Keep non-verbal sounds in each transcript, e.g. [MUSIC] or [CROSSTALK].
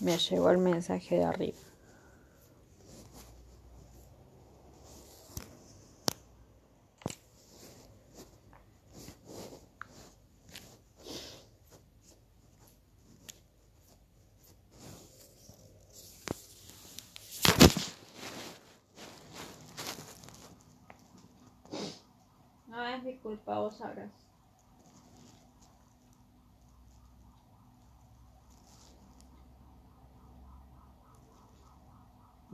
Me llegó el mensaje de arriba. No es mi culpa, vos sabrás.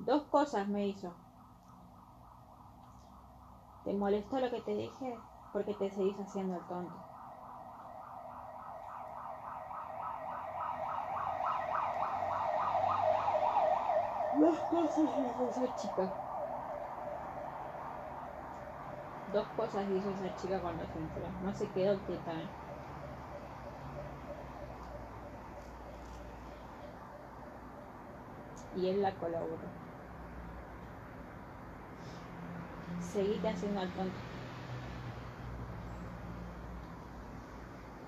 Dos cosas me hizo. ¿Te molestó lo que te dije? Porque te seguís haciendo el tonto. Dos cosas hizo esa chica. Dos cosas hizo esa chica cuando se entró. No se quedó quieta. ¿eh? Y él la colaboró. Seguite haciendo al tonto.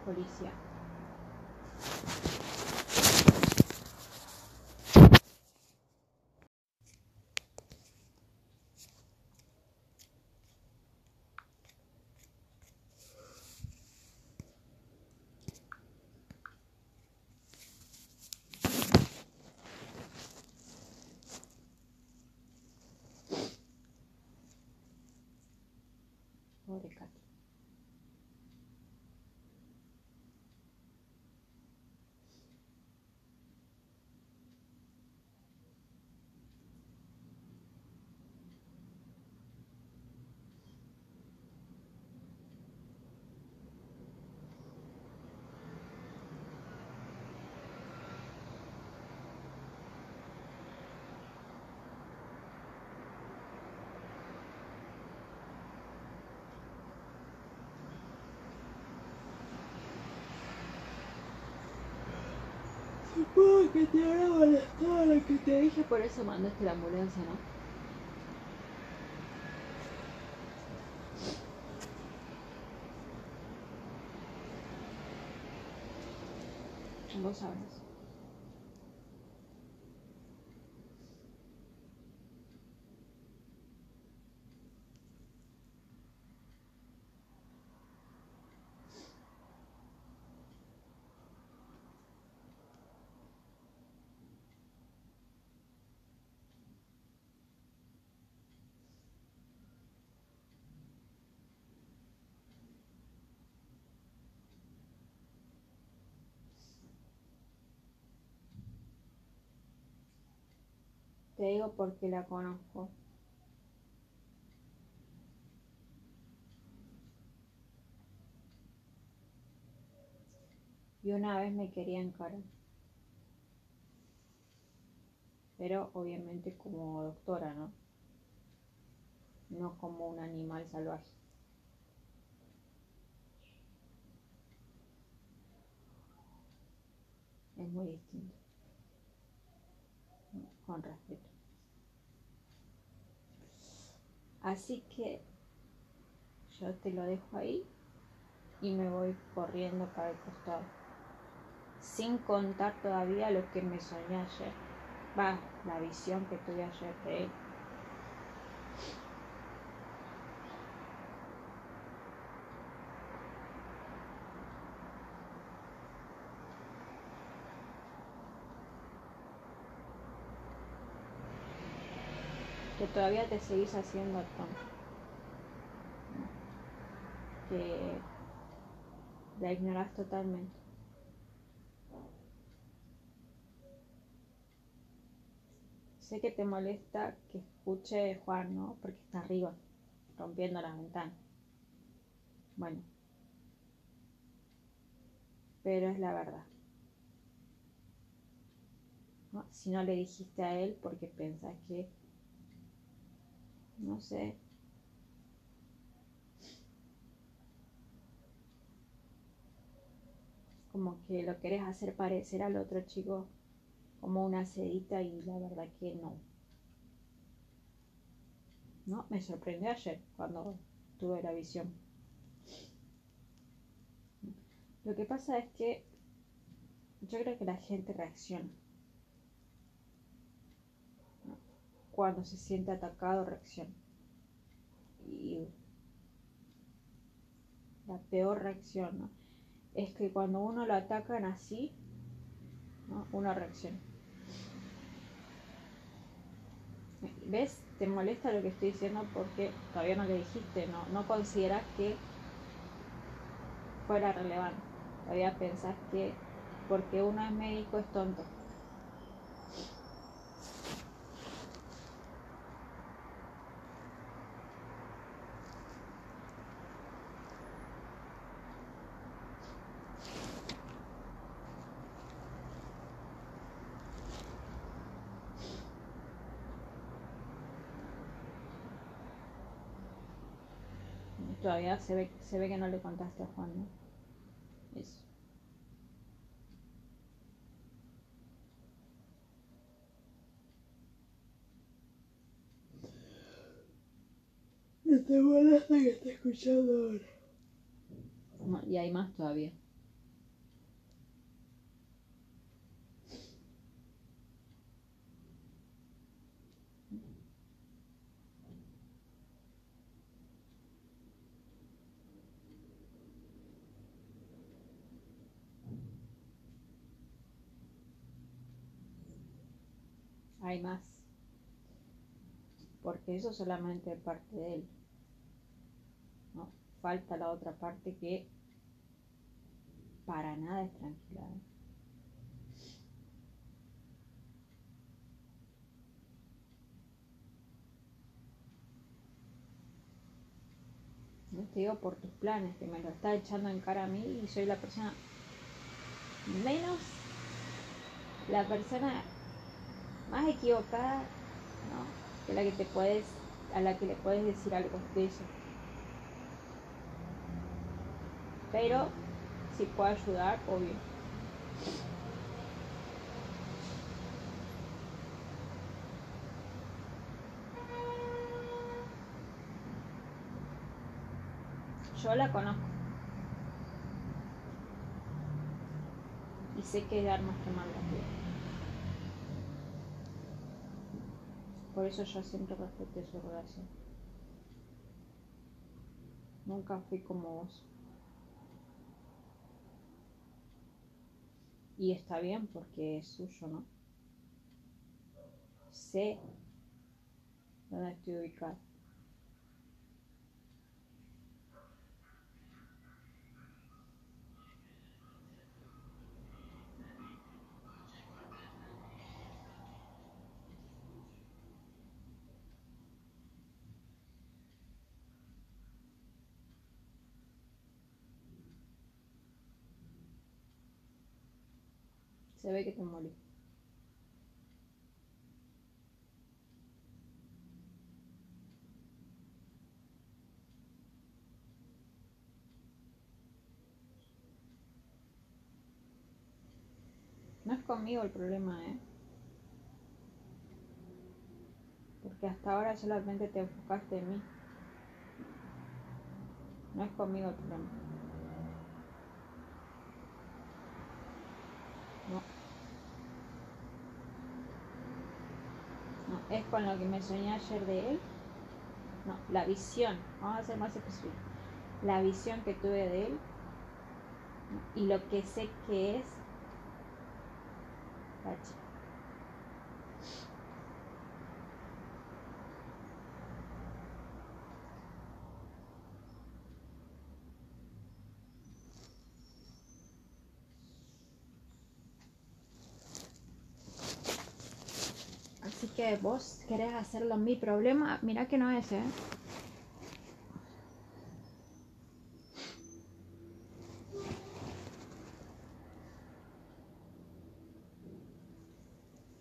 Policía. Supongo que te habrá molestado lo que te dije, por eso mandaste la ambulancia, ¿no? Vos sabrás. Digo porque la conozco. Y una vez me quería encarar. Pero obviamente como doctora, ¿no? No como un animal salvaje. Es muy distinto. Con respeto. Así que yo te lo dejo ahí y me voy corriendo para el costado. Sin contar todavía lo que me soñé ayer. Va, la visión que tuve ayer de él. que todavía te seguís haciendo. Que la ignoras totalmente. Sé que te molesta que escuche Juan, ¿no? Porque está arriba, rompiendo la ventana. Bueno. Pero es la verdad. Si no le dijiste a él porque pensás que no sé. Como que lo querés hacer parecer al otro chico como una sedita y la verdad que no. No, me sorprendió ayer cuando tuve la visión. Lo que pasa es que yo creo que la gente reacciona. Cuando se siente atacado reacciona. Y la peor reacción es que cuando uno lo atacan así, ¿no? uno reacciona. ¿Ves? Te molesta lo que estoy diciendo porque todavía no le dijiste, no, no consideras que fuera relevante. Todavía pensás que porque uno es médico es tonto. Todavía se ve, se ve que no le contaste a Juan, ¿no? Eso. Está molesta que está escuchando ahora. No, y hay más todavía. Hay más. Porque eso solamente es parte de él. ¿no? Falta la otra parte que para nada es tranquila. ¿eh? Te digo por tus planes, que me lo está echando en cara a mí y soy la persona menos la persona más equivocada, ¿no? Que la que te puedes, a la que le puedes decir algo de eso. Pero si puedo ayudar, obvio. Yo la conozco. Y sé que es armas que manda Por eso yo siempre respeté su relación. Nunca fui como vos. Y está bien porque es suyo, ¿no? Sé dónde estoy ubicado. Se ve que te molí. No es conmigo el problema, ¿eh? Porque hasta ahora solamente te enfocaste en mí. No es conmigo el problema. No. No, es con lo que me soñé ayer de él. No, la visión. Vamos a ser más específicos. La visión que tuve de él. Y lo que sé que es. Pachi. Así que vos querés hacerlo mi problema, mira que no es, ¿eh?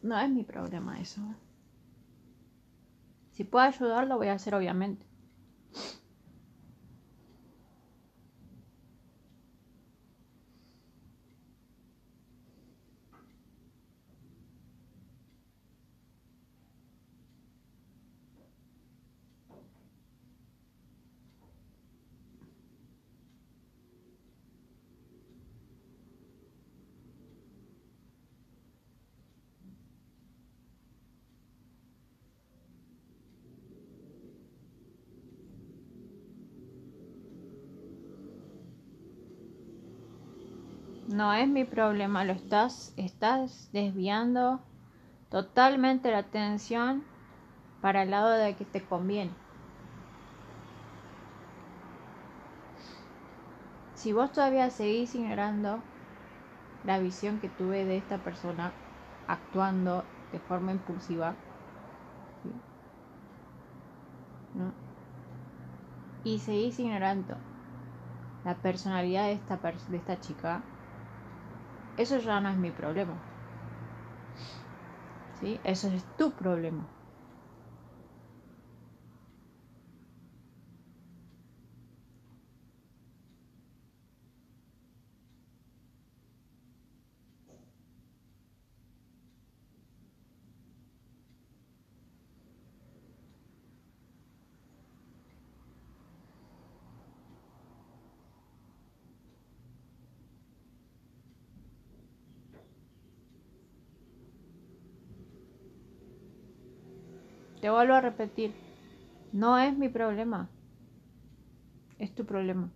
No es mi problema eso. ¿eh? Si puedo ayudarlo, voy a hacer obviamente. No es mi problema, lo estás, estás desviando totalmente la atención para el lado de que te conviene. Si vos todavía seguís ignorando la visión que tuve de esta persona actuando de forma impulsiva, y seguís ignorando la personalidad de esta, de esta chica, eso ya no es mi problema. ¿Sí? Eso es tu problema. Te vuelvo a repetir, no es mi problema, es tu problema.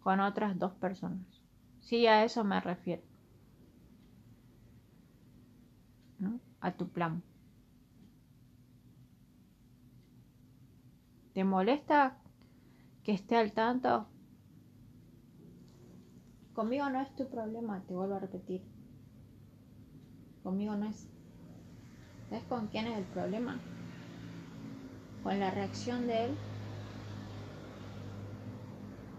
Con otras dos personas. Sí, a eso me refiero. A tu plan. ¿Te molesta que esté al tanto Conmigo no es tu problema, te vuelvo a repetir. Conmigo no es. ¿Sabes con quién es el problema? Con la reacción de él.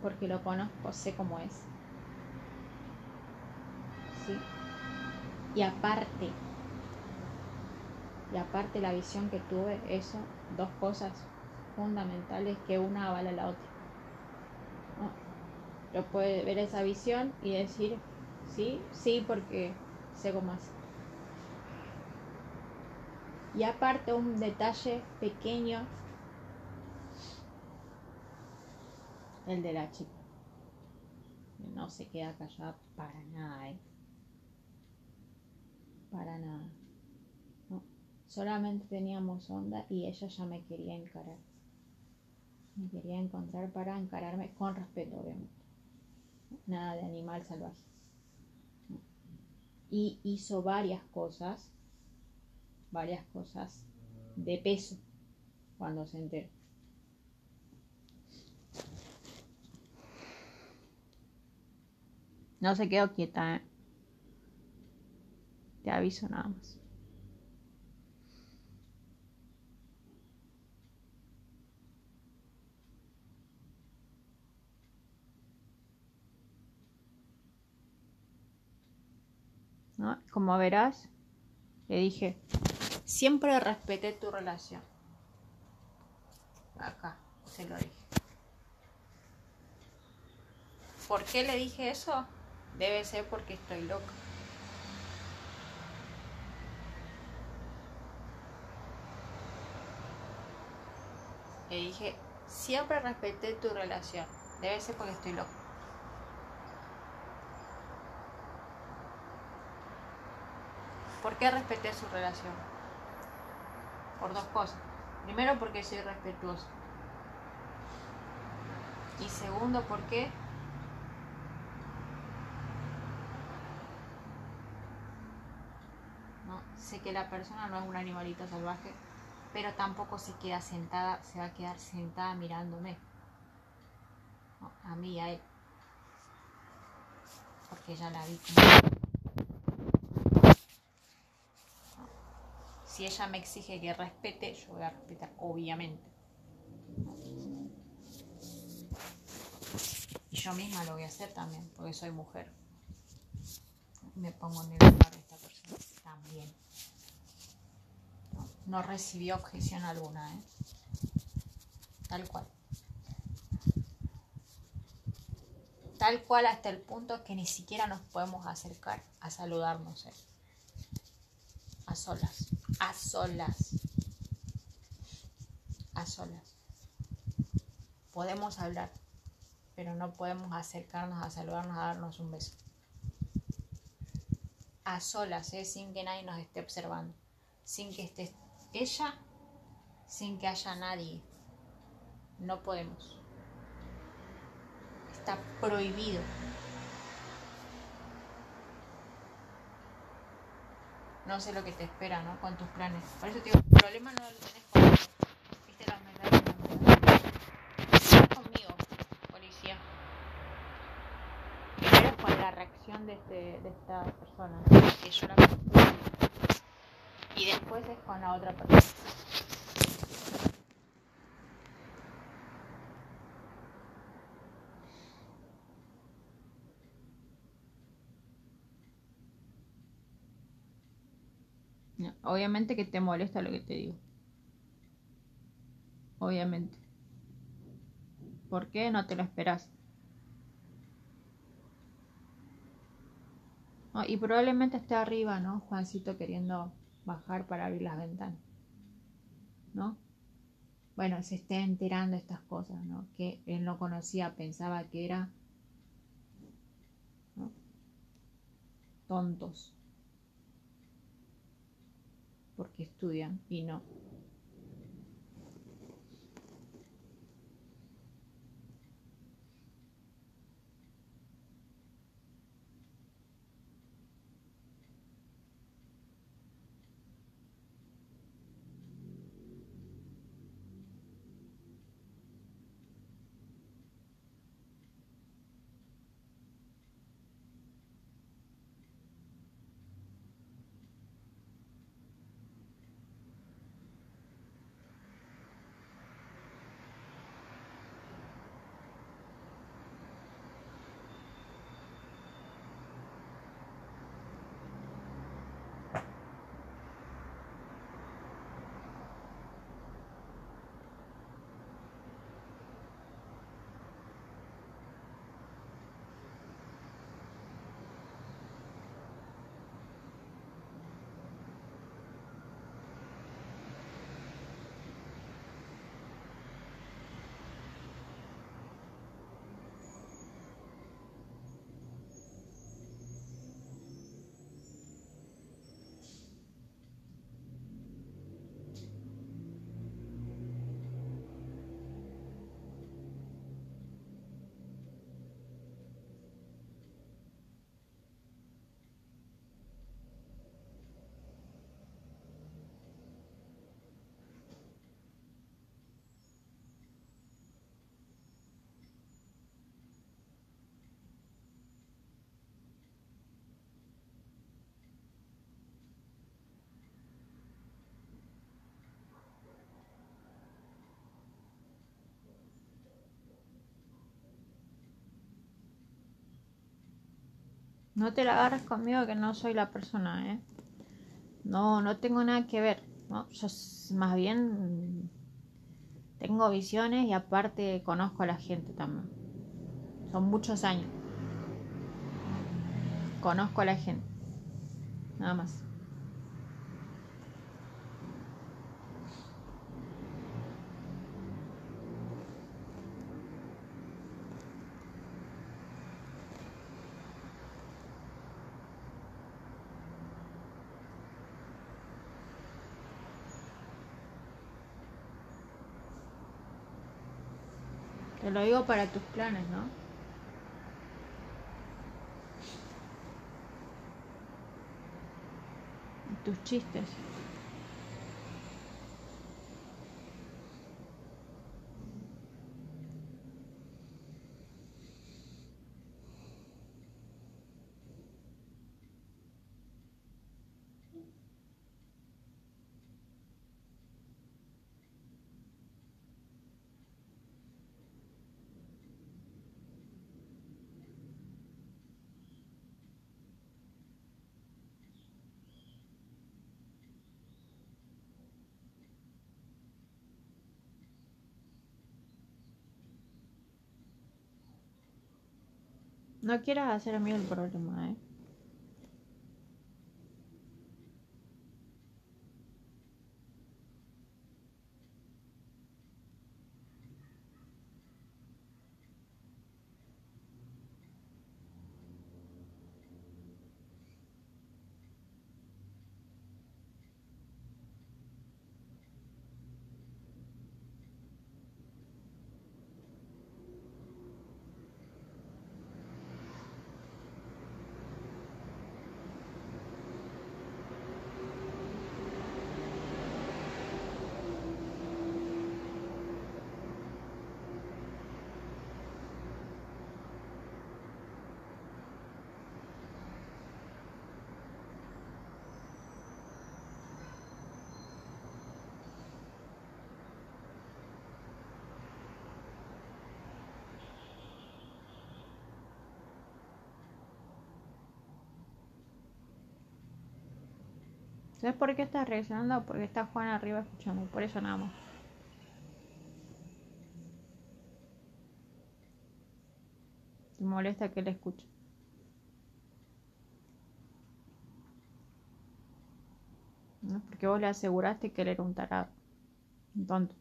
Porque lo conozco, sé cómo es. ¿Sí? Y aparte, y aparte la visión que tuve, eso, dos cosas fundamentales que una avala a la otra. Lo puede ver esa visión y decir, sí, sí, porque sé cómo hacer. Y aparte un detalle pequeño, el de la chica. No se queda callada para nada, ¿eh? Para nada. Solamente teníamos onda y ella ya me quería encarar. Me quería encontrar para encararme con respeto, obviamente nada de animal salvaje. Y hizo varias cosas, varias cosas de peso cuando se enteró. No se quedó quieta, ¿eh? Te aviso nada más. Como verás, le dije, siempre respeté tu relación. Acá, se lo dije. ¿Por qué le dije eso? Debe ser porque estoy loca. Le dije, siempre respeté tu relación. Debe ser porque estoy loca. ¿Por qué respeté su relación? Por dos cosas. Primero porque soy respetuoso. Y segundo porque sé que la persona no es un animalito salvaje, pero tampoco se queda sentada, se va a quedar sentada mirándome. a mí a él. Porque ya la vi. Si ella me exige que respete, yo voy a respetar, obviamente. Y yo misma lo voy a hacer también, porque soy mujer. Me pongo en el lugar de esta persona también. No, recibió objeción alguna, ¿eh? Tal cual. Tal cual hasta el punto que ni siquiera nos podemos acercar a saludarnos. ¿eh? A solas a solas. A solas. Podemos hablar, pero no podemos acercarnos a saludarnos, a darnos un beso. A solas, ¿eh? sin que nadie nos esté observando. Sin que esté ella, sin que haya nadie. No podemos. Está prohibido. No sé lo que te espera, ¿no? Con tus planes. Por eso te digo, el problema no lo tenés conmigo. Viste la humedad No conmigo, policía. Primero con la reacción de, este, de esta persona, que yo la. Y después es con la otra persona. Obviamente que te molesta lo que te digo. Obviamente. ¿Por qué no te lo esperas? y probablemente esté arriba, ¿no? Juancito queriendo bajar para abrir las ventanas. ¿No? Bueno, se esté enterando estas cosas, ¿no? Que él no conocía, pensaba que era tontos porque estudian y no. No te la agarres conmigo que no soy la persona, ¿eh? No, no tengo nada que ver. ¿no? Yo más bien tengo visiones y aparte conozco a la gente también. Son muchos años. Conozco a la gente. Nada más. Lo digo para tus planes, ¿no? Tus chistes. No quieras hacer a mí el problema, ¿eh? ¿Sabes por qué estás reaccionando? Porque está Juan arriba escuchando, por eso nada más. Te molesta que le escuche. ¿No? Porque vos le aseguraste que él era un tarado. Un tonto.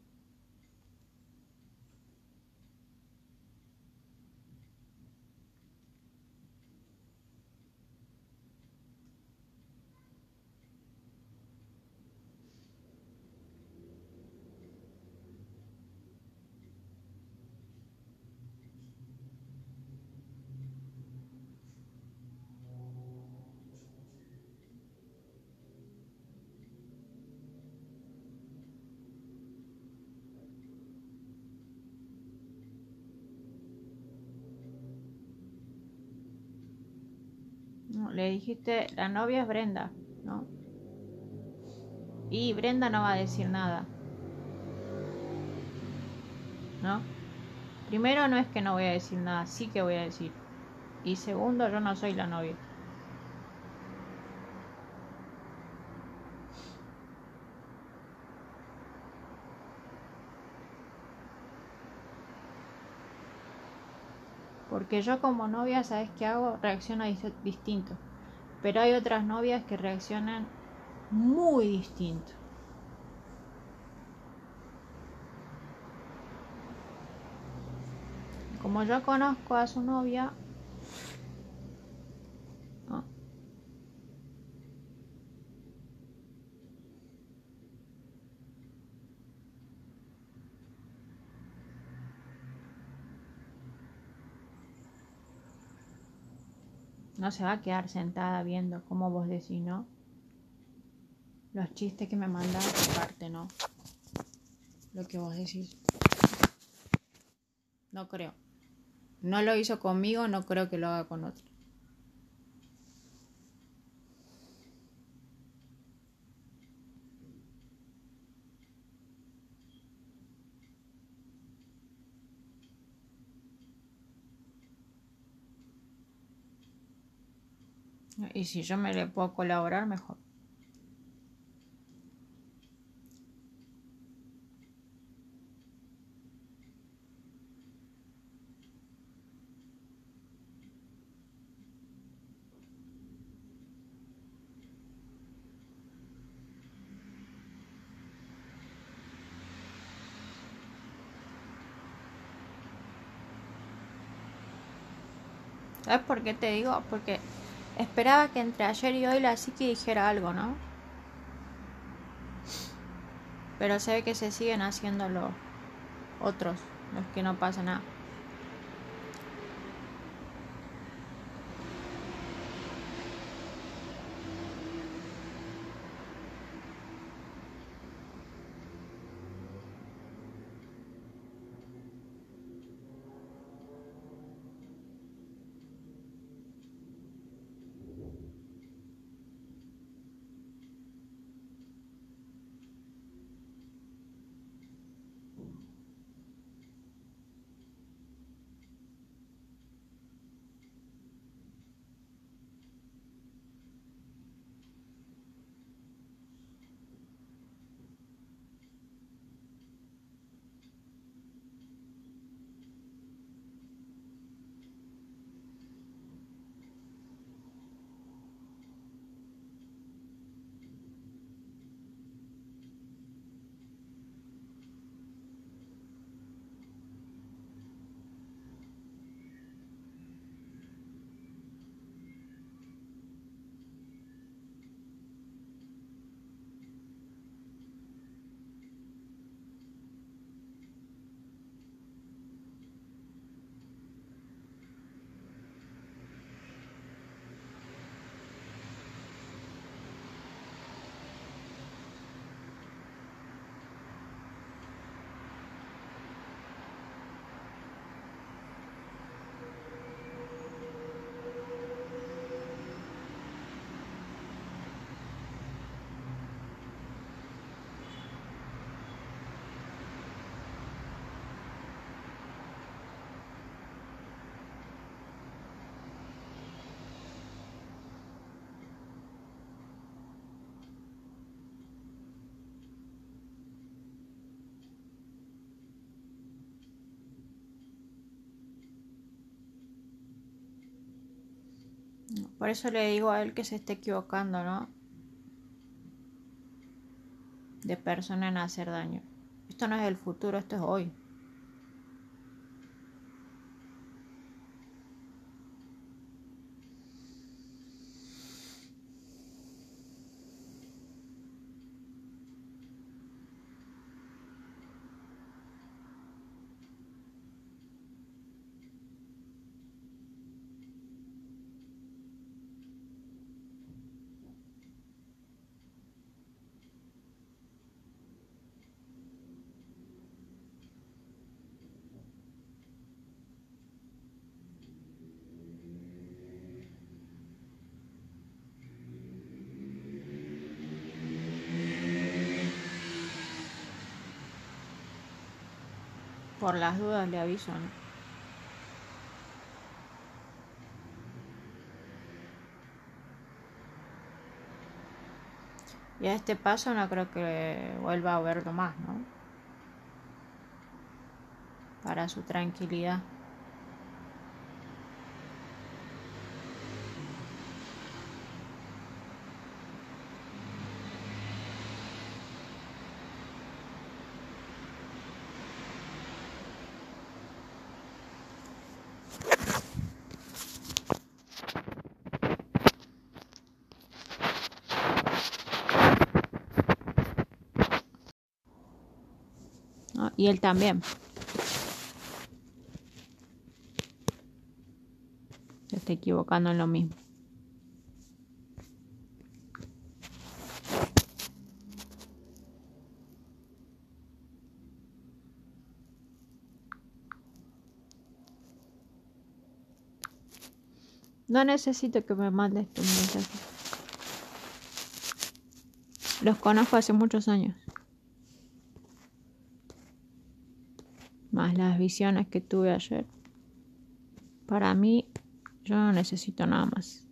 No, le dijiste, la novia es Brenda, ¿no? Y Brenda no va a decir nada. ¿No? Primero no es que no voy a decir nada, sí que voy a decir. Y segundo, yo no soy la novia. Porque yo como novia, ¿sabes qué hago? Reacciono dis- distinto. Pero hay otras novias que reaccionan muy distinto. Como yo conozco a su novia, no se va a quedar sentada viendo cómo vos decís, ¿no? Los chistes que me mandás aparte, ¿no? Lo que vos decís. No creo. No lo hizo conmigo, no creo que lo haga con otro. Y si yo me le puedo colaborar, mejor. ¿Sabes por qué te digo? Porque esperaba que entre ayer y hoy la psiqui dijera algo, ¿no? Pero se ve que se siguen haciendo los otros, los que no pasa nada. Por eso le digo a él que se esté equivocando, ¿no? De persona en hacer daño. Esto no es el futuro, esto es hoy. Por las dudas le aviso, ¿no? Y a este paso no creo que vuelva a verlo más, ¿no? Para su tranquilidad. Y él también. Se está equivocando en lo mismo. No necesito que me mandes tu mensaje. Los conozco hace muchos años. Las visiones que tuve ayer. Para mí, yo no necesito nada más.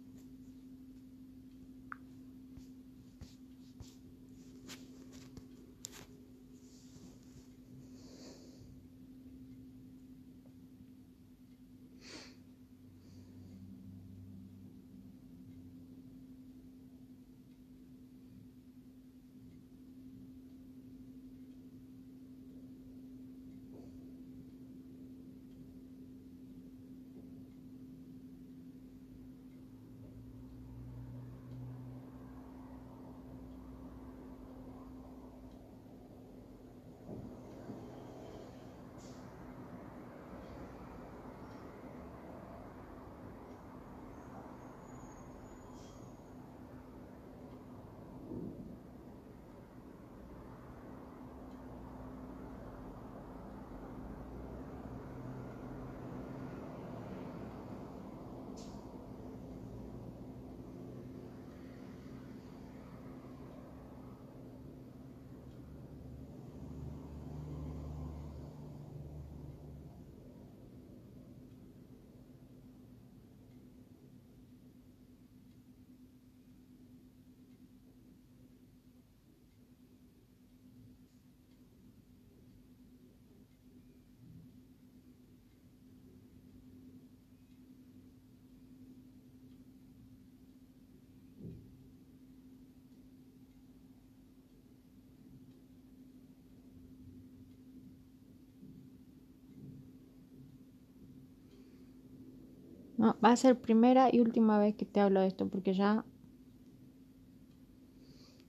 No, va a ser primera y última vez que te hablo de esto, porque ya,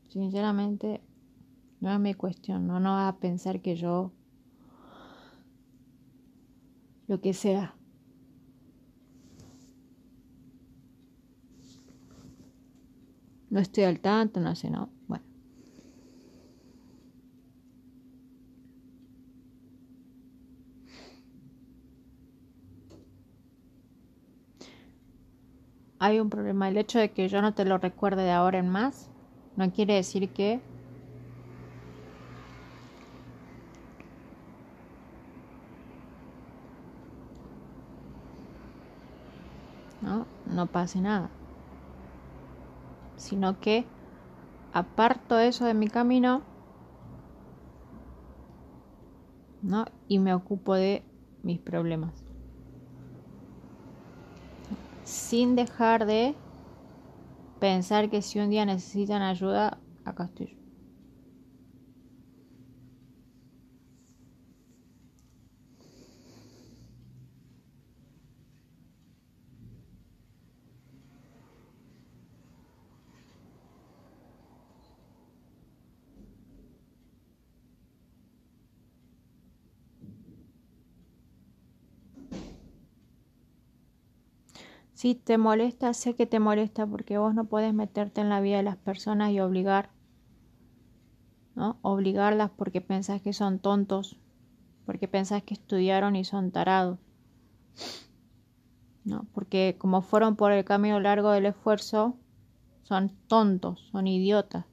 sinceramente, no es mi cuestión, no, no vas a pensar que yo, lo que sea. No estoy al tanto, no sé, no. Bueno. Hay un problema. El hecho de que yo no te lo recuerde de ahora en más no quiere decir que no, no pase nada. Sino que aparto eso de mi camino ¿no? y me ocupo de mis problemas sin dejar de pensar que si un día necesitan ayuda, acá estoy yo. Si te molesta, sé que te molesta porque vos no puedes meterte en la vida de las personas y obligar, ¿no? Obligarlas porque pensás que son tontos, porque pensás que estudiaron y son tarados, ¿no? Porque como fueron por el camino largo del esfuerzo, son tontos, son idiotas.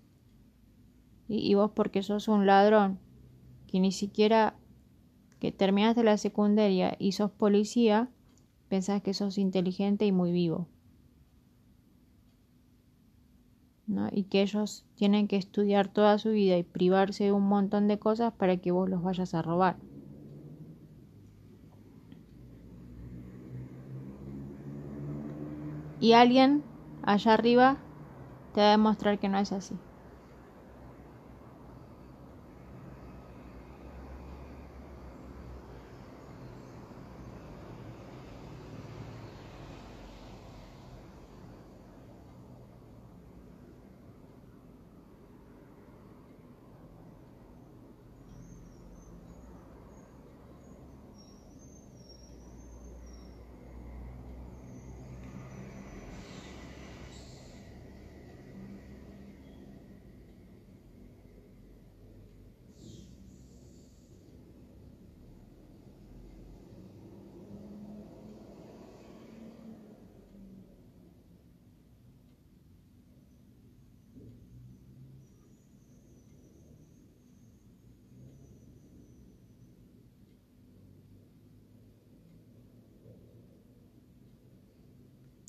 Y, y vos porque sos un ladrón, que ni siquiera que terminaste la secundaria y sos policía, pensás que sos inteligente y muy vivo. ¿no? Y que ellos tienen que estudiar toda su vida y privarse de un montón de cosas para que vos los vayas a robar. Y alguien allá arriba te va a demostrar que no es así.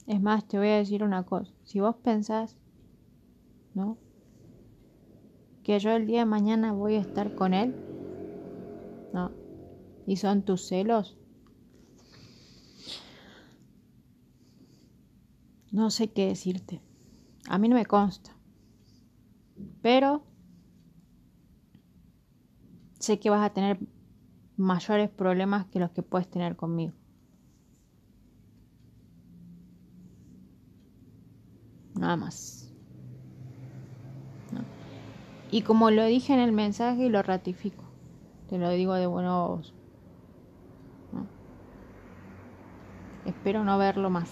Es más, te voy a decir una cosa. Si vos pensás, ¿no? Que yo el día de mañana voy a estar con él, ¿no? Y son tus celos. No sé qué decirte. A mí no me consta. Pero sé que vas a tener mayores problemas que los que puedes tener conmigo. Nada más. Y como lo dije en el mensaje, lo ratifico. Te lo digo de buena voz. Espero no verlo más.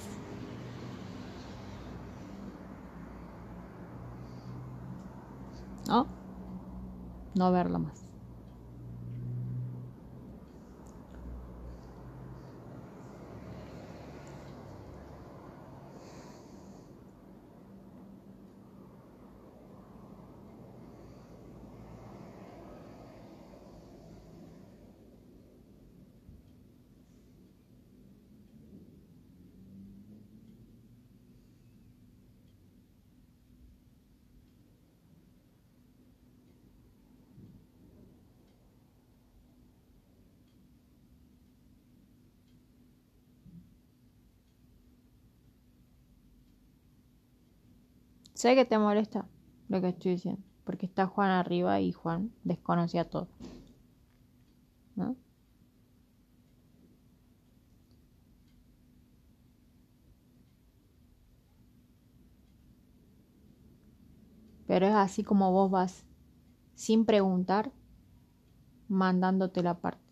¿No? No verlo más. Sé que te molesta lo que estoy diciendo, porque está Juan arriba y Juan desconocía todo. ¿No? Pero es así como vos vas, sin preguntar, mandándote la parte.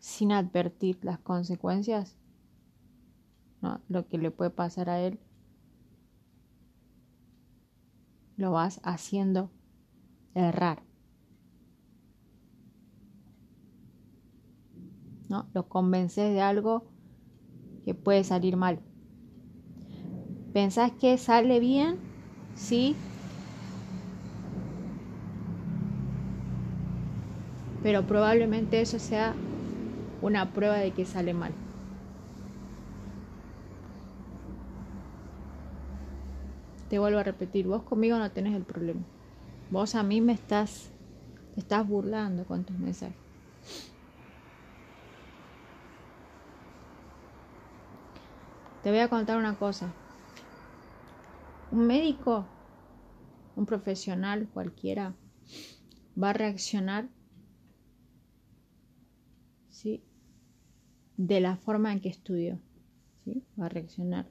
Sin advertir las consecuencias lo que le puede pasar a él, lo vas haciendo errar. ¿No? Lo convences de algo que puede salir mal. ¿Pensás que sale bien? Sí. Pero probablemente eso sea una prueba de que sale mal. Te vuelvo a repetir, vos conmigo no tenés el problema. Vos a mí me estás, estás burlando con tus mensajes. Te voy a contar una cosa. Un médico, un profesional cualquiera, va a reaccionar ¿sí? de la forma en que estudió. ¿sí? Va a reaccionar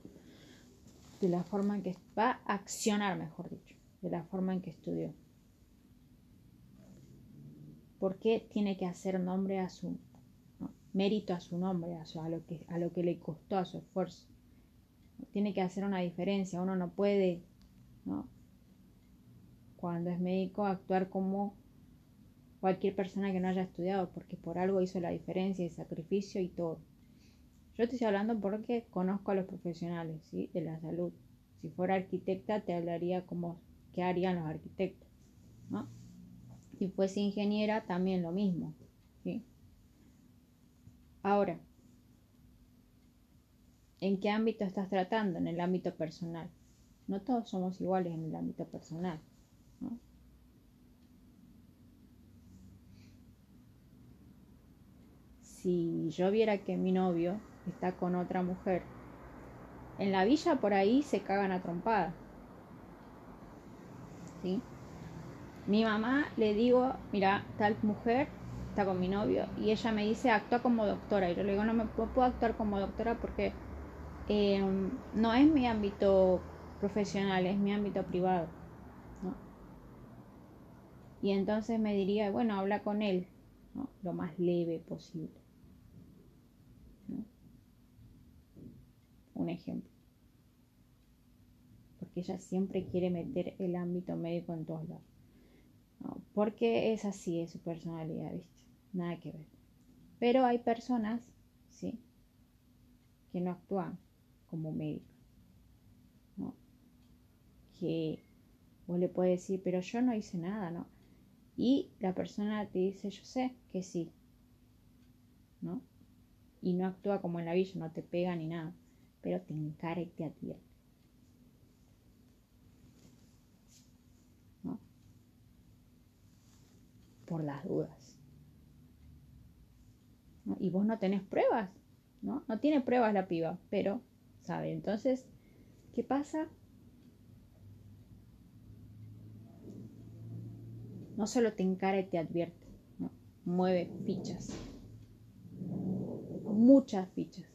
de la forma en que va a accionar, mejor dicho, de la forma en que estudió. ¿Por qué tiene que hacer nombre a su mérito a su nombre, a, lo que, a lo que le costó, a su esfuerzo? Tiene que hacer una diferencia. Uno no puede, cuando es médico, actuar como cualquier persona que no haya estudiado, porque por algo hizo la diferencia y sacrificio y todo. Yo te estoy hablando porque conozco a los profesionales ¿sí? de la salud. Si fuera arquitecta, te hablaría como qué harían los arquitectos. Si fuese ingeniera, también lo mismo. ¿sí? Ahora, ¿en qué ámbito estás tratando? En el ámbito personal. No todos somos iguales en el ámbito personal. Si yo viera que mi novio está con otra mujer, en la villa por ahí se cagan a trompada. ¿Sí? Mi mamá le digo, mira, tal mujer está con mi novio y ella me dice, actúa como doctora. Y yo le digo, no me puedo actuar como doctora porque em, no es mi ámbito profesional, es mi ámbito privado. Y entonces me diría, bueno, habla con él, lo más leve posible. Un ejemplo. Porque ella siempre quiere meter el ámbito médico en todos lados. porque es así, es su personalidad, ¿viste? Nada que ver. Pero hay personas, ¿sí? Que no actúan como médicos. ¿no? Que vos le puedes decir, pero yo no hice nada, ¿no? Y la persona te dice, yo sé que sí, ¿no? Y no actúa como en la villa, no te pega ni nada, pero te encara y te advierte. ¿No? Por las dudas. Y vos no tenés pruebas, ¿no? No tiene pruebas la piba, pero sabe. Entonces, ¿qué pasa? No solo te encara y te advierte, mueve fichas, muchas fichas.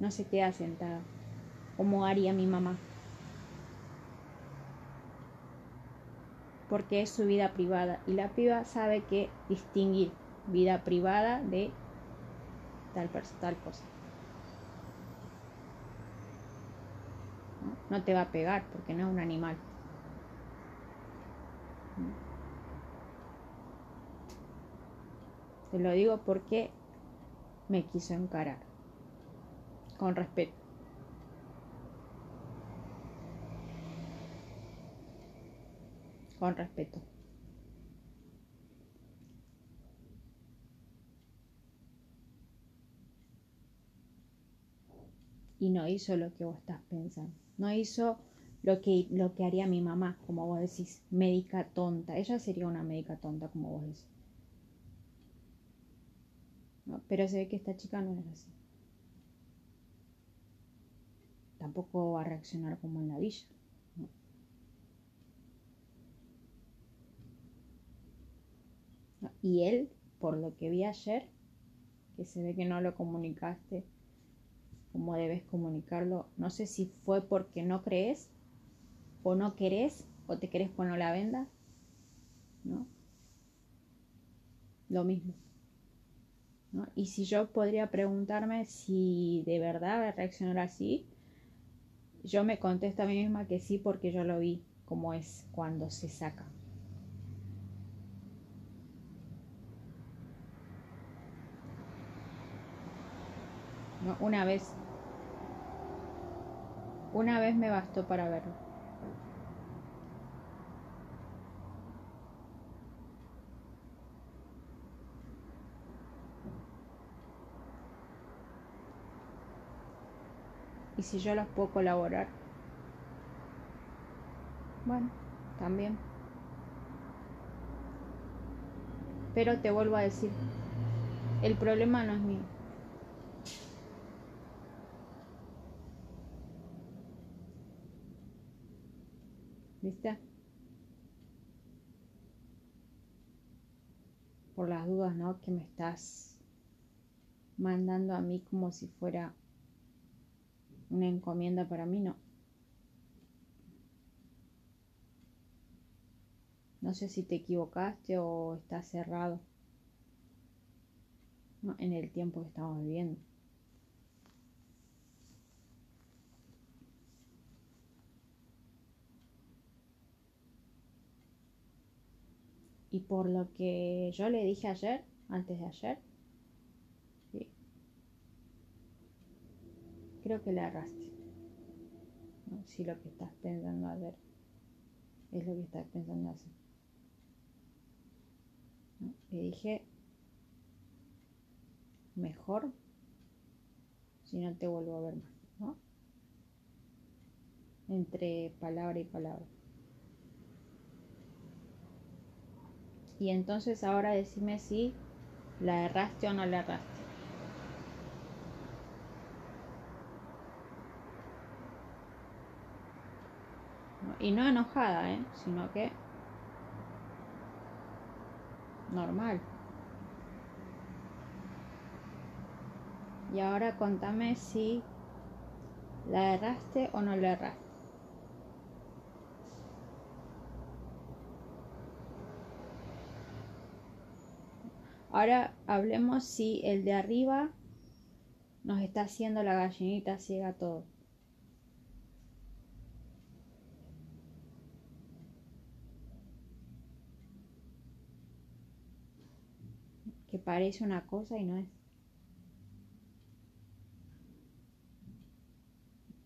No se queda sentada, como haría mi mamá. porque es su vida privada y la piba sabe que distinguir vida privada de tal, tal cosa. ¿No? te va a pegar porque no es un animal. Te lo digo porque me quiso encarar. Con respeto. con respeto. Y no hizo lo que vos estás pensando. No hizo lo que, lo que haría mi mamá, como vos decís, médica tonta. Ella sería una médica tonta, como vos decís. pero se ve que esta chica no es así. Tampoco va a reaccionar como en la villa. Y él, por lo que vi ayer, que se ve que no lo comunicaste como debes comunicarlo, no sé si fue porque no crees o no querés o te querés poner la venda, ¿no? Lo mismo. ¿no? Y si yo podría preguntarme si de verdad va a reaccionar así, yo me contesto a mí misma que sí porque yo lo vi como es cuando se saca. una vez. Una vez me bastó para verlo. y si yo las puedo colaborar, bueno, también. Pero te vuelvo a decir, el problema no es mío. ¿Viste? Por las dudas, ¿no? Que me estás mandando a mí como si fuera una encomienda para mí, no. No sé si te equivocaste o está cerrado ¿no? en el tiempo que estamos viviendo. Y por lo que yo le dije ayer, antes de ayer, creo que le arraste. ¿no? Si lo que estás pensando ayer es lo que estás pensando hacer. ¿no? Le dije, mejor si no te vuelvo a ver más. Entre palabra y palabra. Y entonces ahora decime si la erraste o no la erraste. Y no enojada, ¿eh? sino que normal. Y ahora contame si la erraste o no la erraste. Ahora hablemos si el de arriba nos está haciendo la gallinita ciega todo. Que parece una cosa y no es.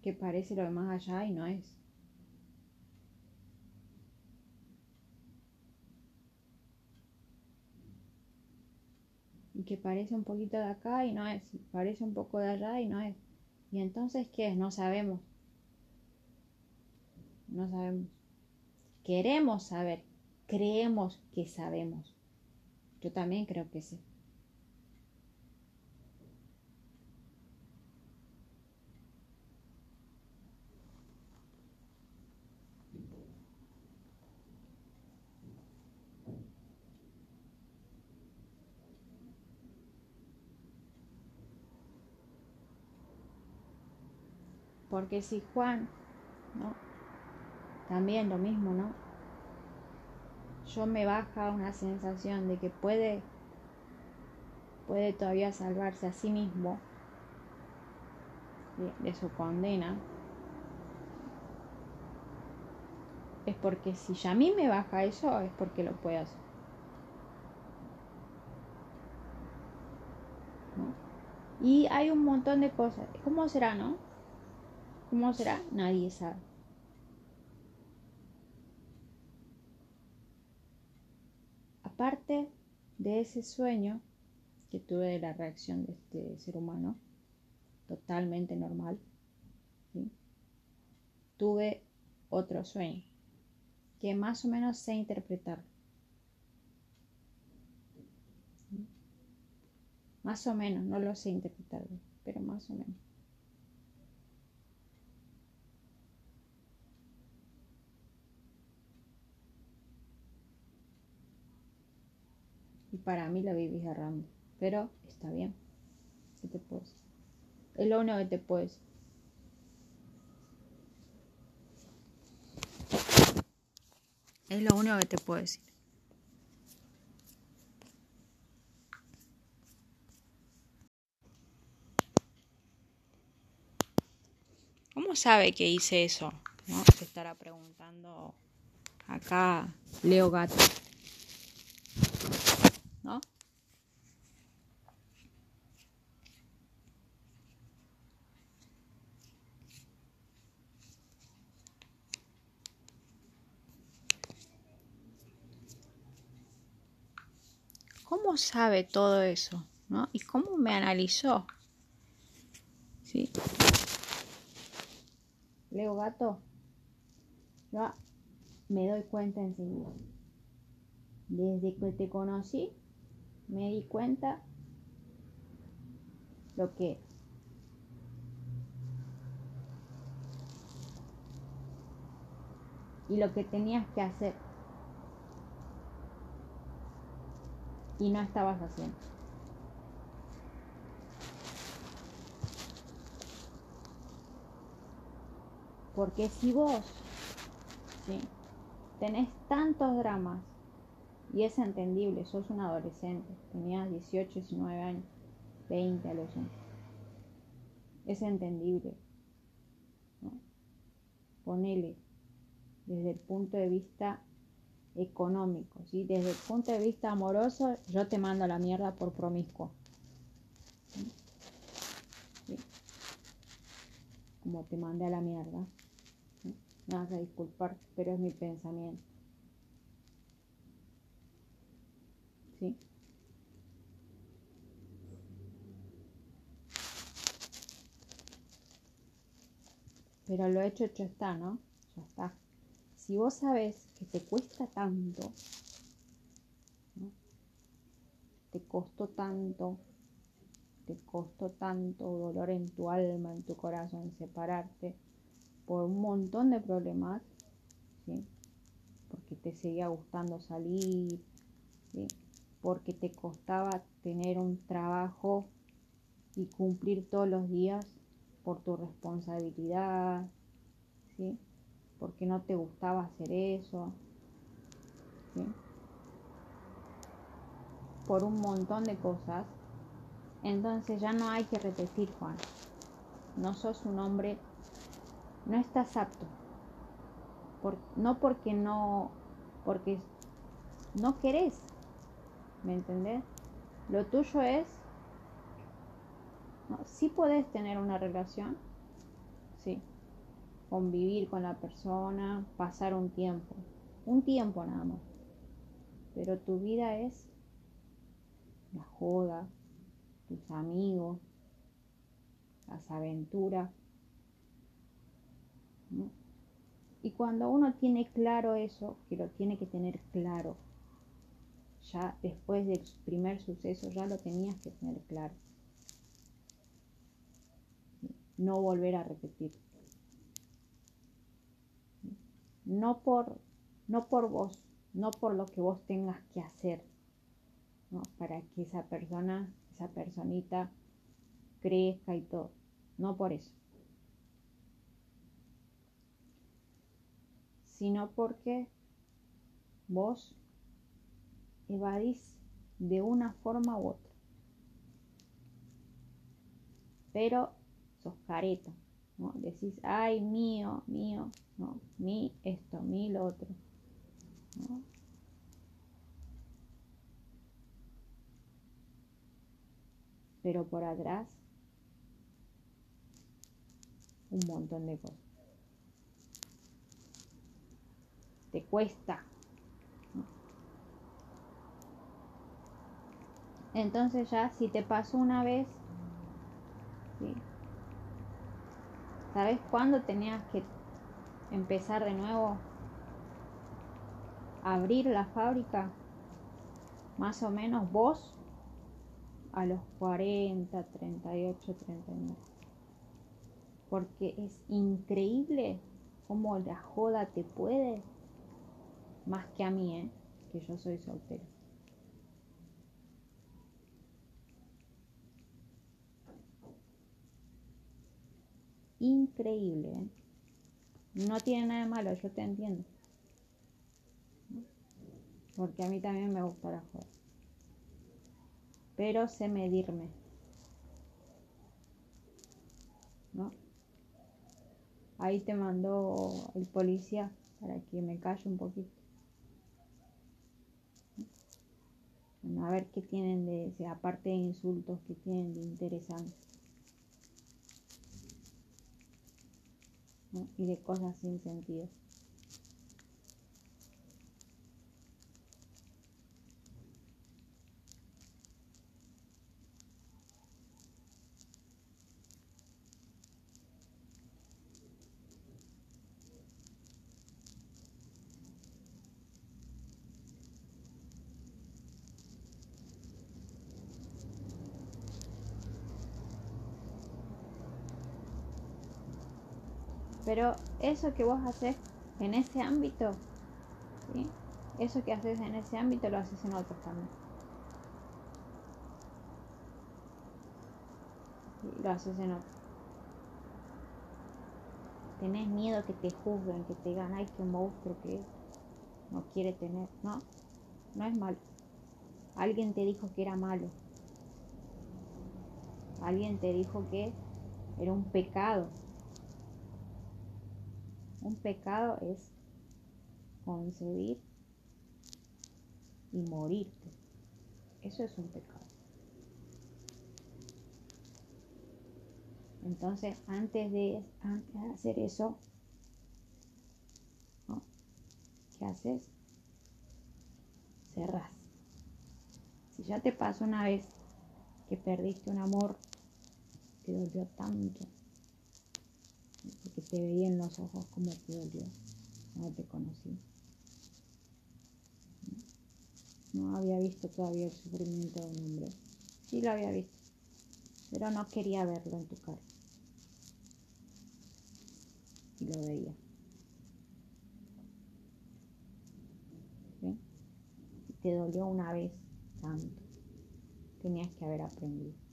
Que parece lo de más allá y no es. y que parece un poquito de acá y no es, parece un poco de allá y no es. Y entonces, ¿qué es? No sabemos. No sabemos. Queremos saber, creemos que sabemos. Yo también creo que sí. Porque si Juan, ¿no? También lo mismo, ¿no? Yo me baja una sensación de que puede, puede todavía salvarse a sí mismo de, su condena. Es porque si ya a mí me baja eso, es porque lo puedo hacer. Y hay un montón de cosas. ¿Cómo será, no? ¿Cómo será? Nadie sabe. Aparte de ese sueño que tuve de la reacción de este ser humano, totalmente normal, tuve otro sueño que más o menos sé interpretar. Más o menos, no lo sé interpretar, pero más o menos. Y para mí la viví errando. Pero está bien. ¿Qué te puedo? Es lo único que te puedo decir. Es lo único que te puedo decir. ¿Cómo sabe que hice eso? ¿No? Se estará preguntando acá Leo Gato. ¿No? ¿Cómo sabe todo eso? ¿No? ¿Y cómo me analizó? ¿Sí? Leo Gato, yo me doy cuenta enseguida. Desde que te conocí, me di cuenta lo que y lo que tenías que hacer y no estabas haciendo. Porque si vos ¿sí? tenés tantos dramas, y es entendible, sos un adolescente, tenías 18, 19 años, 20 a los Es entendible. Ponele desde el punto de vista económico, ¿sí? desde el punto de vista amoroso, yo te mando la mierda por promiscuo. ¿Sí? Como te mandé a la mierda. Me vas a disculpar, pero es mi pensamiento. ¿Sí? Pero lo hecho, hecho está, ¿no? Ya está. Si vos sabes que te cuesta tanto, te costó tanto, te costó tanto dolor en tu alma, en tu corazón, separarte, por un montón de problemas, ¿sí? porque te seguía gustando salir, ¿sí? porque te costaba tener un trabajo y cumplir todos los días por tu responsabilidad, ¿sí? porque no te gustaba hacer eso, por un montón de cosas, entonces ya no hay que repetir, Juan. No sos un hombre no estás apto. no porque no, porque no querés, ¿me entendés? Lo tuyo es, no, sí podés tener una relación, sí, convivir con la persona, pasar un tiempo, un tiempo nada más, pero tu vida es la joda, tus amigos, las aventuras, y cuando uno tiene claro eso, que lo tiene que tener claro, ya después del primer suceso ya lo tenías que tener claro. No volver a repetir. No por, no por vos, no por lo que vos tengas que hacer, para que esa persona, esa personita crezca y todo. No por eso. sino porque vos evadís de una forma u otra. Pero sos careta, ¿no? Decís, ay, mío, mío, no, mi esto, mi lo otro. Pero por atrás, un montón de cosas. te cuesta. Entonces ya si te pasó una vez, ¿sabes cuándo tenías que empezar de nuevo? Abrir la fábrica, más o menos vos, a los 40, 38, 39. Porque es increíble cómo la joda te puede más que a mí, ¿eh? que yo soy soltera. Increíble, ¿eh? No tiene nada de malo, yo te entiendo. Porque a mí también me gusta la joda. Pero sé medirme. ¿No? Ahí te mandó el policía para que me calle un poquito. a ver qué tienen de, aparte de insultos, que tienen de interesante. Y de cosas sin sentido. Pero eso que vos haces en ese ámbito, ¿sí? eso que haces en ese ámbito lo haces en otros también. Lo haces en otros. Tenés miedo que te juzguen, que te digan, ay, qué monstruo que. No quiere tener. No, no es malo. Alguien te dijo que era malo. Alguien te dijo que era un pecado. Un pecado es concebir y morirte. Eso es un pecado. Entonces, antes de, antes de hacer eso, ¿qué haces? Cerras. Si ya te pasó una vez que perdiste un amor, te dolió tanto, te veía en los ojos como te dolió no te conocí. No había visto todavía el sufrimiento de un hombre. Sí lo había visto, pero no quería verlo en tu cara. Y lo veía. Y te dolió una vez tanto. Tenías que haber aprendido.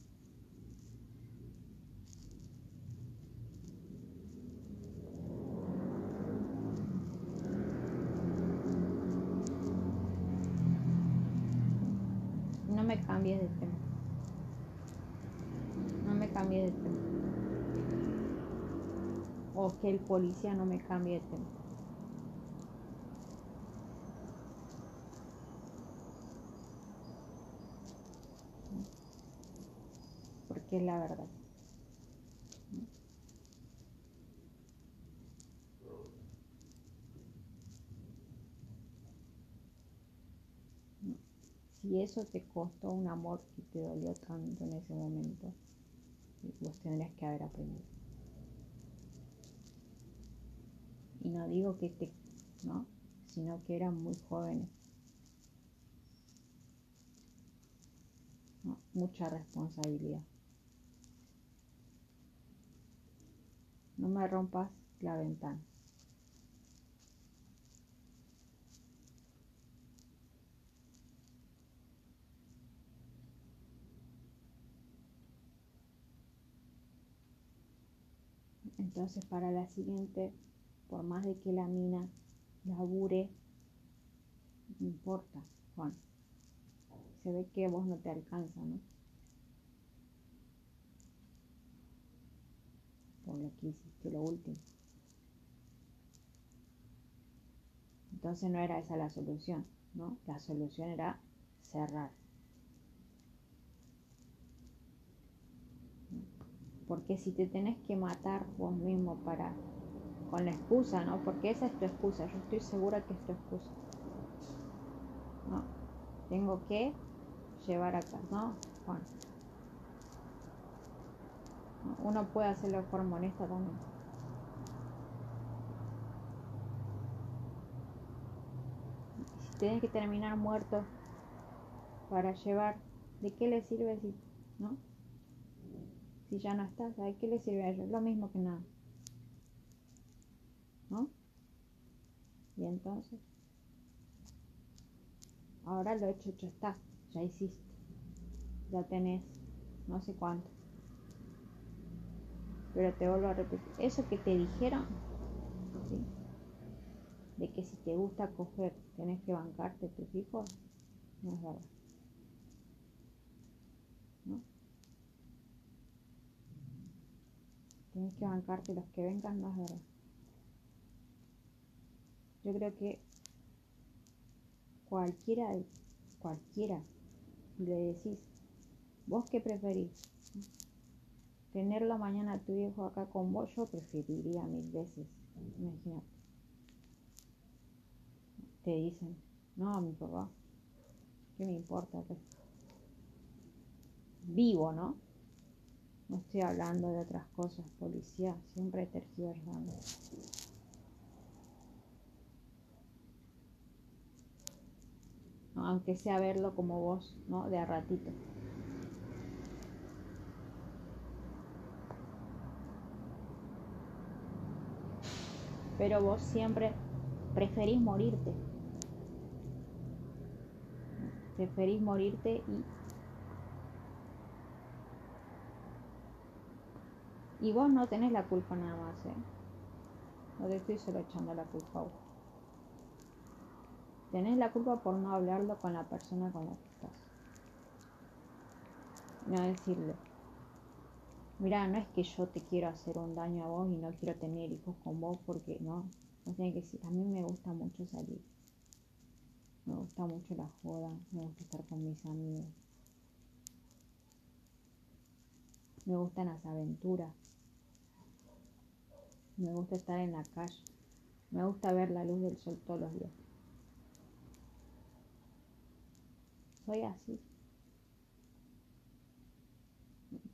Cambies de tema. No me cambie de tema. O que el policía no me cambie de tema. Porque la verdad. Si eso te costó un amor que te dolió tanto en ese momento, vos tendrías que haber aprendido. Y no digo que te, ¿no? Sino que eran muy jóvenes. Mucha responsabilidad. No me rompas la ventana. Entonces para la siguiente, por más de que la mina labure, no importa, Juan. Se ve que vos no te alcanza, ¿no? Por lo que hiciste lo último. Entonces no era esa la solución, ¿no? La solución era cerrar. Porque si te tenés que matar vos mismo para, con la excusa, ¿no? Porque esa es tu excusa, yo estoy segura que es tu excusa. No, tengo que llevar acá, ¿no? Juan. Uno puede hacerlo de forma honesta también. Si tienes que terminar muerto para llevar, ¿de qué le sirve si, no? Si ya no estás, ¿a qué le sirve a ellos? Lo mismo que nada. ¿No? Y entonces, ahora lo hecho, hecho está, ya hiciste, ya tenés no sé cuánto. Pero te vuelvo a repetir, eso que te dijeron, de que si te gusta coger tenés que bancarte tus hijos, no es verdad. Tienes que bancarte los que vengan, más verdad. Yo creo que cualquiera, cualquiera, le decís, ¿vos qué preferís? Tenerlo mañana a tu hijo acá con vos, yo preferiría mil veces, imagínate. Te dicen, no, mi papá, ¿qué me importa? Pues? Vivo, ¿no? No estoy hablando de otras cosas, policía, siempre tergiversando. ¿no? Aunque sea verlo como vos, ¿no? De a ratito. Pero vos siempre preferís morirte. Preferís morirte y Y vos no tenés la culpa nada más, ¿eh? No te estoy solo echando la culpa a vos. Tenés la culpa por no hablarlo con la persona con la que estás. No decirle, mira, no es que yo te quiero hacer un daño a vos y no quiero tener hijos con vos porque no. No tiene que decir, a mí me gusta mucho salir. Me gusta mucho la joda, me gusta estar con mis amigos. Me gustan las aventuras. Me gusta estar en la calle. Me gusta ver la luz del sol todos los días. Soy así.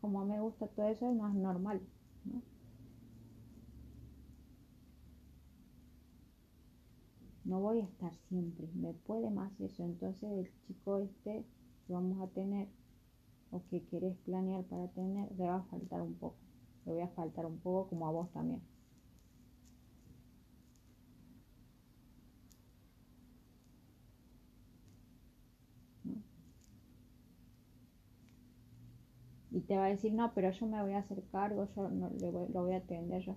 Como me gusta todo eso, no es normal. ¿no? no voy a estar siempre, me puede más eso. Entonces el chico este que vamos a tener o que querés planear para tener, le va a faltar un poco. Le voy a faltar un poco como a vos también. Y te va a decir, no, pero yo me voy a hacer cargo, yo no, le voy, lo voy a atender yo.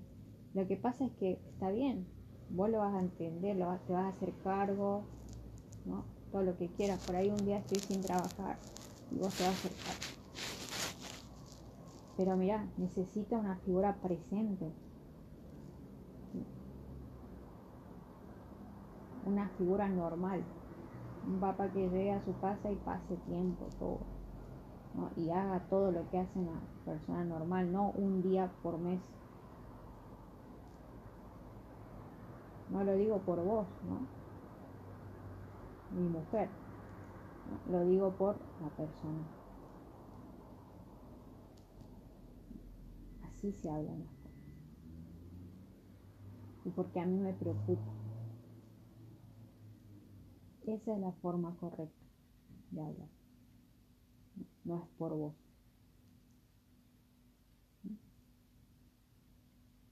Lo que pasa es que está bien, vos lo vas a entender, lo te vas a hacer cargo, ¿no? todo lo que quieras. Por ahí un día estoy sin trabajar y vos te vas a hacer cargo. Pero mira, necesita una figura presente. Una figura normal. Un papá que llegue a su casa y pase tiempo, todo. Y haga todo lo que hace una persona normal, no un día por mes. No lo digo por vos, ¿no? Mi mujer. Lo digo por la persona. Así se hablan las cosas. Y porque a mí me preocupa. Esa es la forma correcta de hablar. No es por vos.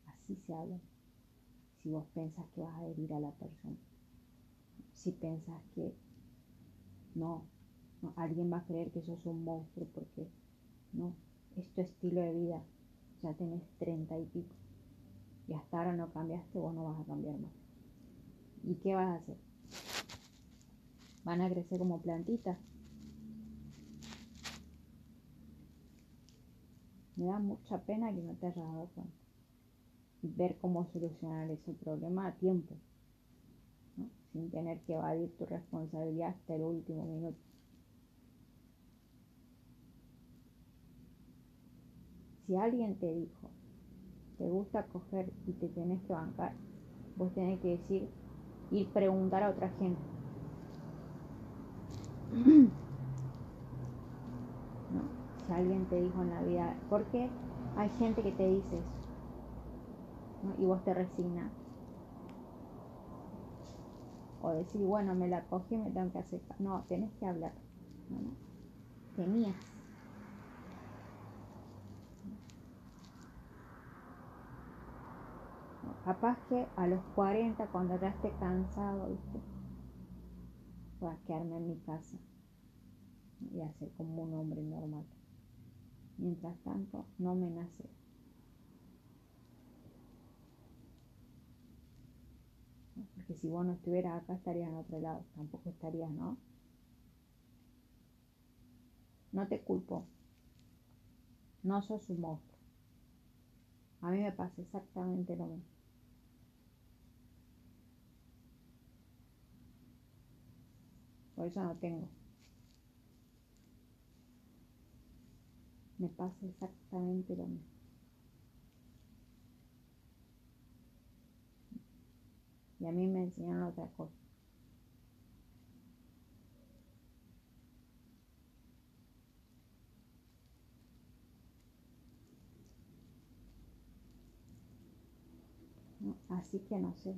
Así se habla si vos pensás que vas a herir a la persona. Si pensás que no, no, alguien va a creer que sos un monstruo porque no, es tu estilo de vida, ya tenés treinta y pico y hasta ahora no cambiaste, vos no vas a cambiar más. ¿Y qué vas a hacer? ¿Van a crecer como plantitas? Me da mucha pena que no te hayas dado cuenta ver cómo solucionar ese problema a tiempo, sin tener que evadir tu responsabilidad hasta el último minuto. Si alguien te dijo, te gusta coger y te tenés que bancar, vos tenés que decir, ir preguntar a otra gente. [CLEARS THROAT] Alguien te dijo en la vida, porque hay gente que te dice eso ¿no? y vos te resignas. O decir, bueno, me la cogí y me tengo que hacer. No, tenés que hablar. ¿no? Tenías. Capaz que a los 40, cuando ya esté cansado, ¿viste? voy a quedarme en mi casa y hacer como un hombre normal. Mientras tanto, no me nace Porque si vos no estuvieras acá estarías en otro lado, tampoco estarías, ¿no? No te culpo. No sos un monstruo. A mí me pasa exactamente lo mismo. Por eso no tengo. Me pasa exactamente lo mismo. Y a mí me enseñaron otra cosa. Así que no sé.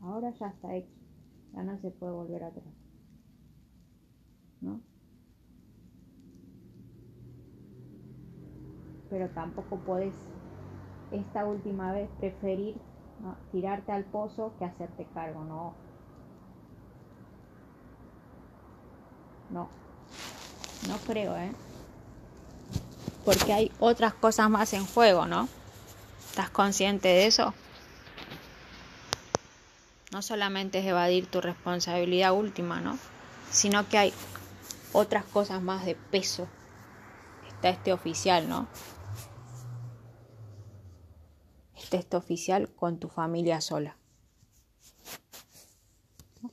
Ahora ya está hecho. Ya no se puede volver atrás. ¿No? Pero tampoco podés esta última vez preferir tirarte al pozo que hacerte cargo, no. No, no creo, ¿eh? Porque hay otras cosas más en juego, ¿no? ¿Estás consciente de eso? No solamente es evadir tu responsabilidad última, ¿no? Sino que hay otras cosas más de peso. Está este oficial, ¿no? Este oficial con tu familia sola.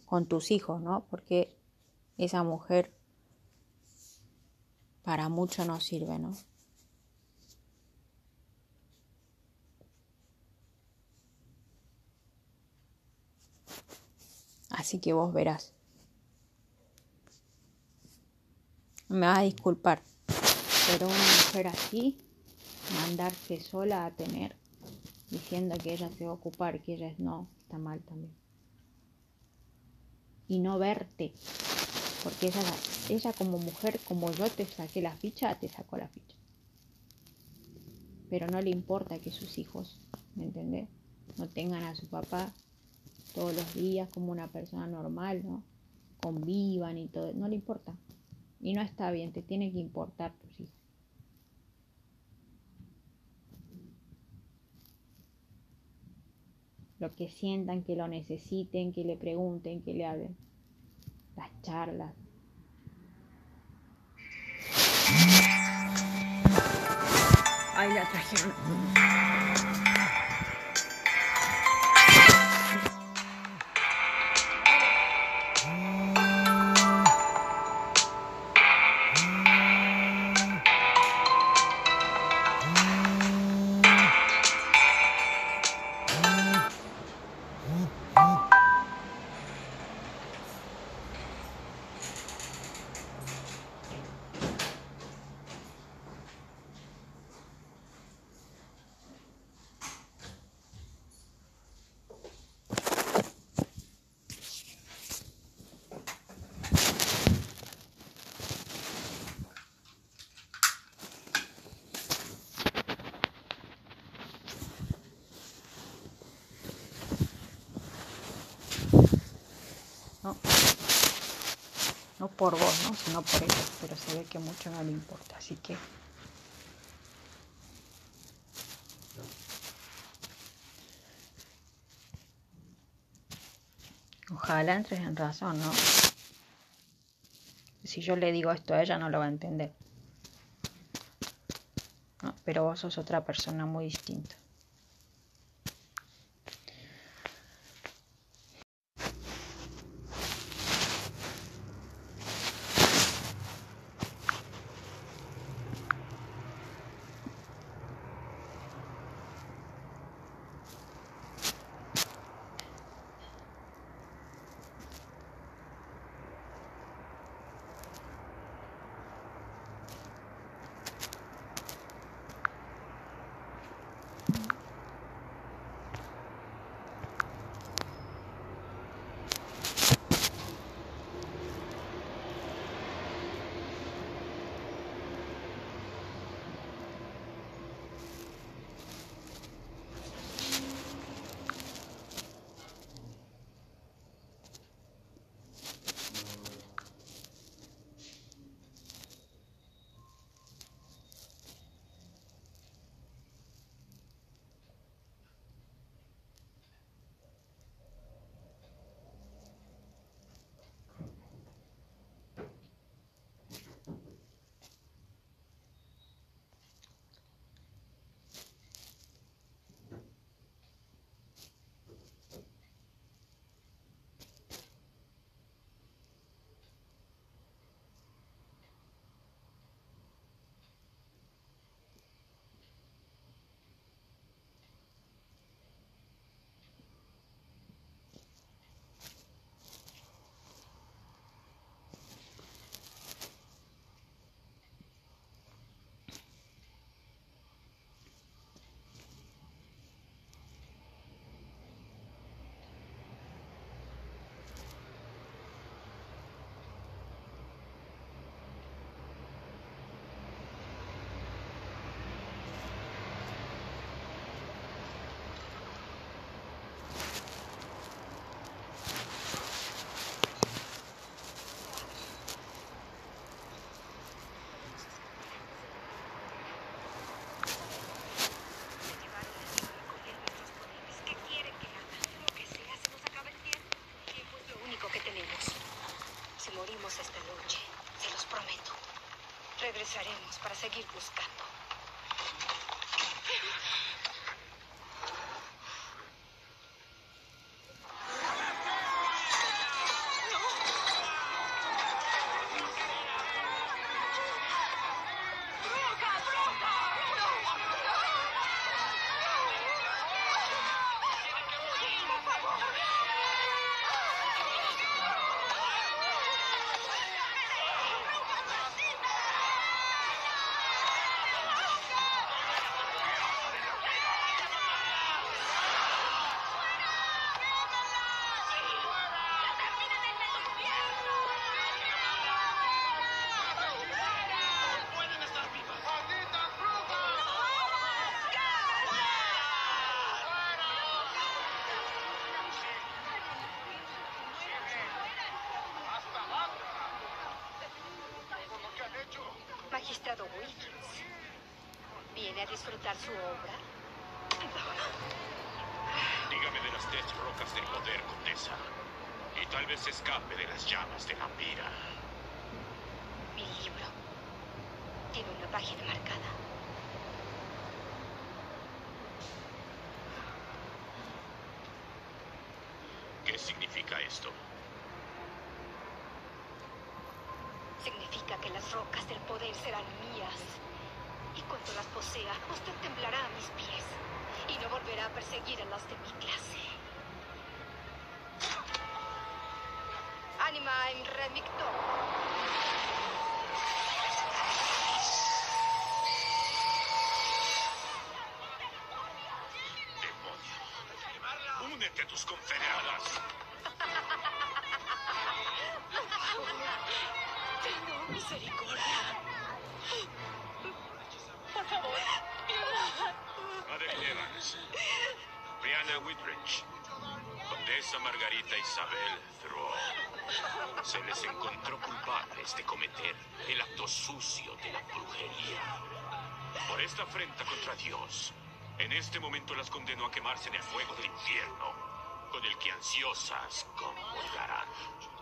Con tus hijos, ¿no? Porque esa mujer para mucho no sirve, ¿no? Así que vos verás. Me vas a disculpar, pero una mujer así, mandarse sola a tener, diciendo que ella se va a ocupar, que ella es no, está mal también. Y no verte, porque ella, ella como mujer, como yo te saqué la ficha, te sacó la ficha. Pero no le importa que sus hijos, ¿me entendés? No tengan a su papá todos los días como una persona normal, ¿no? Convivan y todo, no le importa. Y no está bien, te tiene que importar tus hijos. Lo que sientan, que lo necesiten, que le pregunten, que le hablen. Las charlas. Ay, la trajeron. Pero se ve que mucho no le importa, así que... Ojalá entres en razón, ¿no? Si yo le digo esto a ella no lo va a entender. Pero vos sos otra persona muy distinta. Morimos esta noche, se los prometo. Regresaremos para seguir buscando. Magistrado Wilkins. ¿Viene a disfrutar su obra? Dígame de las tres rocas del poder, Condesa. Y tal vez escape de las llamas de la pira. Mi libro. Tiene una página marcada. ¿Qué significa esto? Significa que las rocas del poder serán mías. Y cuando las posea, usted temblará a mis pies. Y no volverá a perseguir a las de mi clase. Anima en remicto. ¡Demonio! ¡Únete a tus confederadas! Tengo misericordia. Por favor. Madre Evans. Brianna Whitbridge. Condesa Margarita Isabel Thoreau. Se les encontró culpables de cometer el acto sucio de la brujería. Por esta afrenta contra Dios, en este momento las condeno a quemarse en el fuego del infierno, con el que ansiosas comulgarán.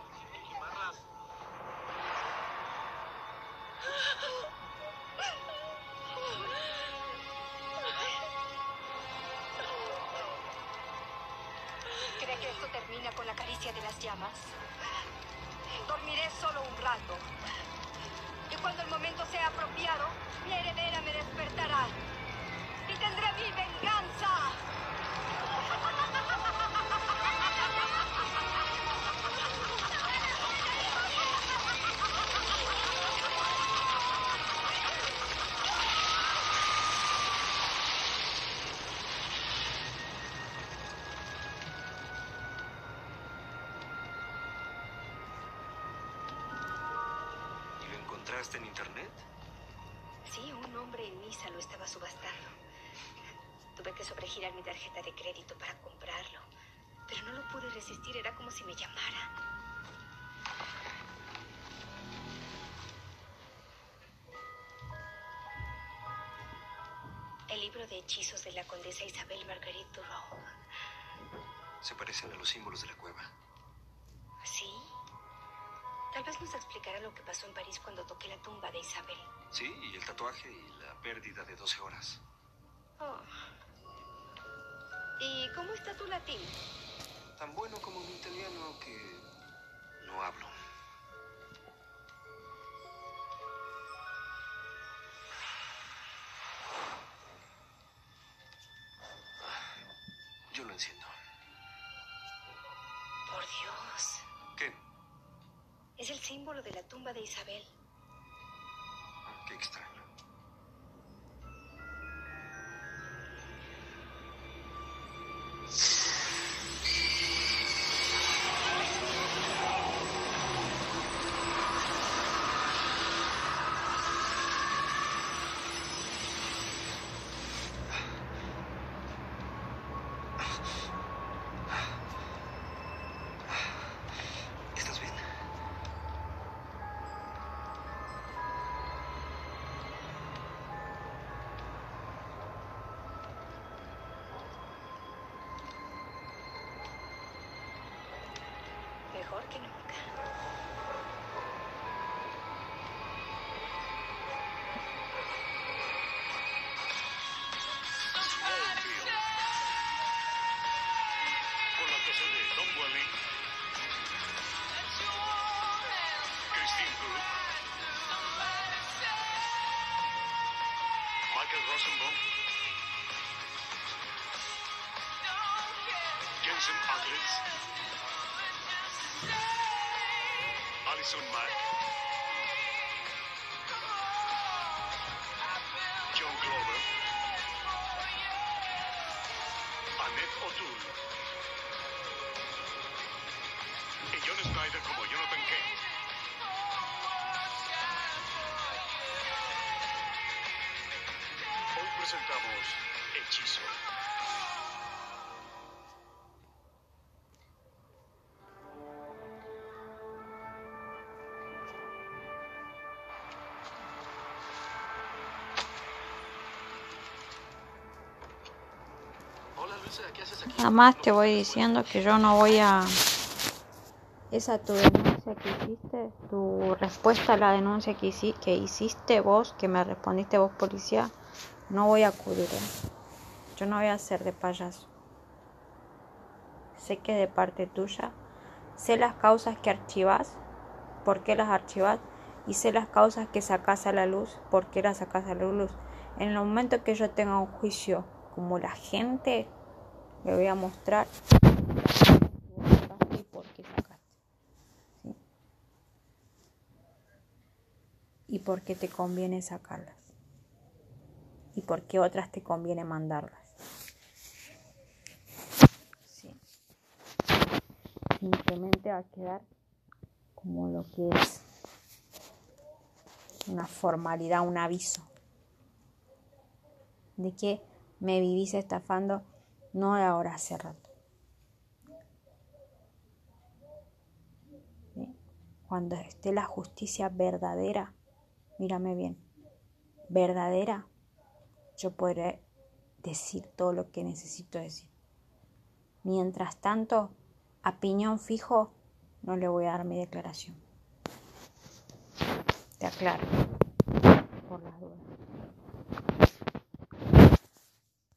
Encontraste en internet? Sí, un hombre en misa lo estaba subastando. Tuve que sobregirar mi tarjeta de crédito para comprarlo. Pero no lo pude resistir, era como si me llamara. El libro de hechizos de la condesa Isabel Marguerite Thoreau. Se parecen a los símbolos de la cueva. Pasó en París cuando toqué la tumba de Isabel. Sí, y el tatuaje y la pérdida de 12 horas. Oh. ¿Y cómo está tu latín? Tan bueno como mi italiano que no hablo. De Isabel. Qué Michael Rosenbaum. Jensen Ackles. Alison Mack. John Glover. Annette O'Toole. Y John Snyder como Jonathan Kent. Presentamos Hechizo. Hola Luisa, ¿qué haces aquí? Nada más te voy diciendo que yo no voy a... Esa tu denuncia que hiciste, tu respuesta a la denuncia que, hici- que hiciste vos, que me respondiste vos policía, no voy a acudir. ¿eh? Yo no voy a ser de payaso. Sé que de parte tuya, sé las causas que archivas, por qué las archivas, y sé las causas que sacas a la luz, por qué las sacas a la luz. En el momento que yo tenga un juicio como la gente, le voy a mostrar y por qué sacaste. Y por qué te conviene sacarlas. Y por qué otras te conviene mandarlas. Sí. Simplemente va a quedar como lo que es una formalidad, un aviso de que me vivís estafando no ahora hace rato. Cuando esté la justicia verdadera, mírame bien, verdadera, yo podré decir todo lo que necesito decir. Mientras tanto, a piñón fijo, no le voy a dar mi declaración. Te aclaro, por las dudas.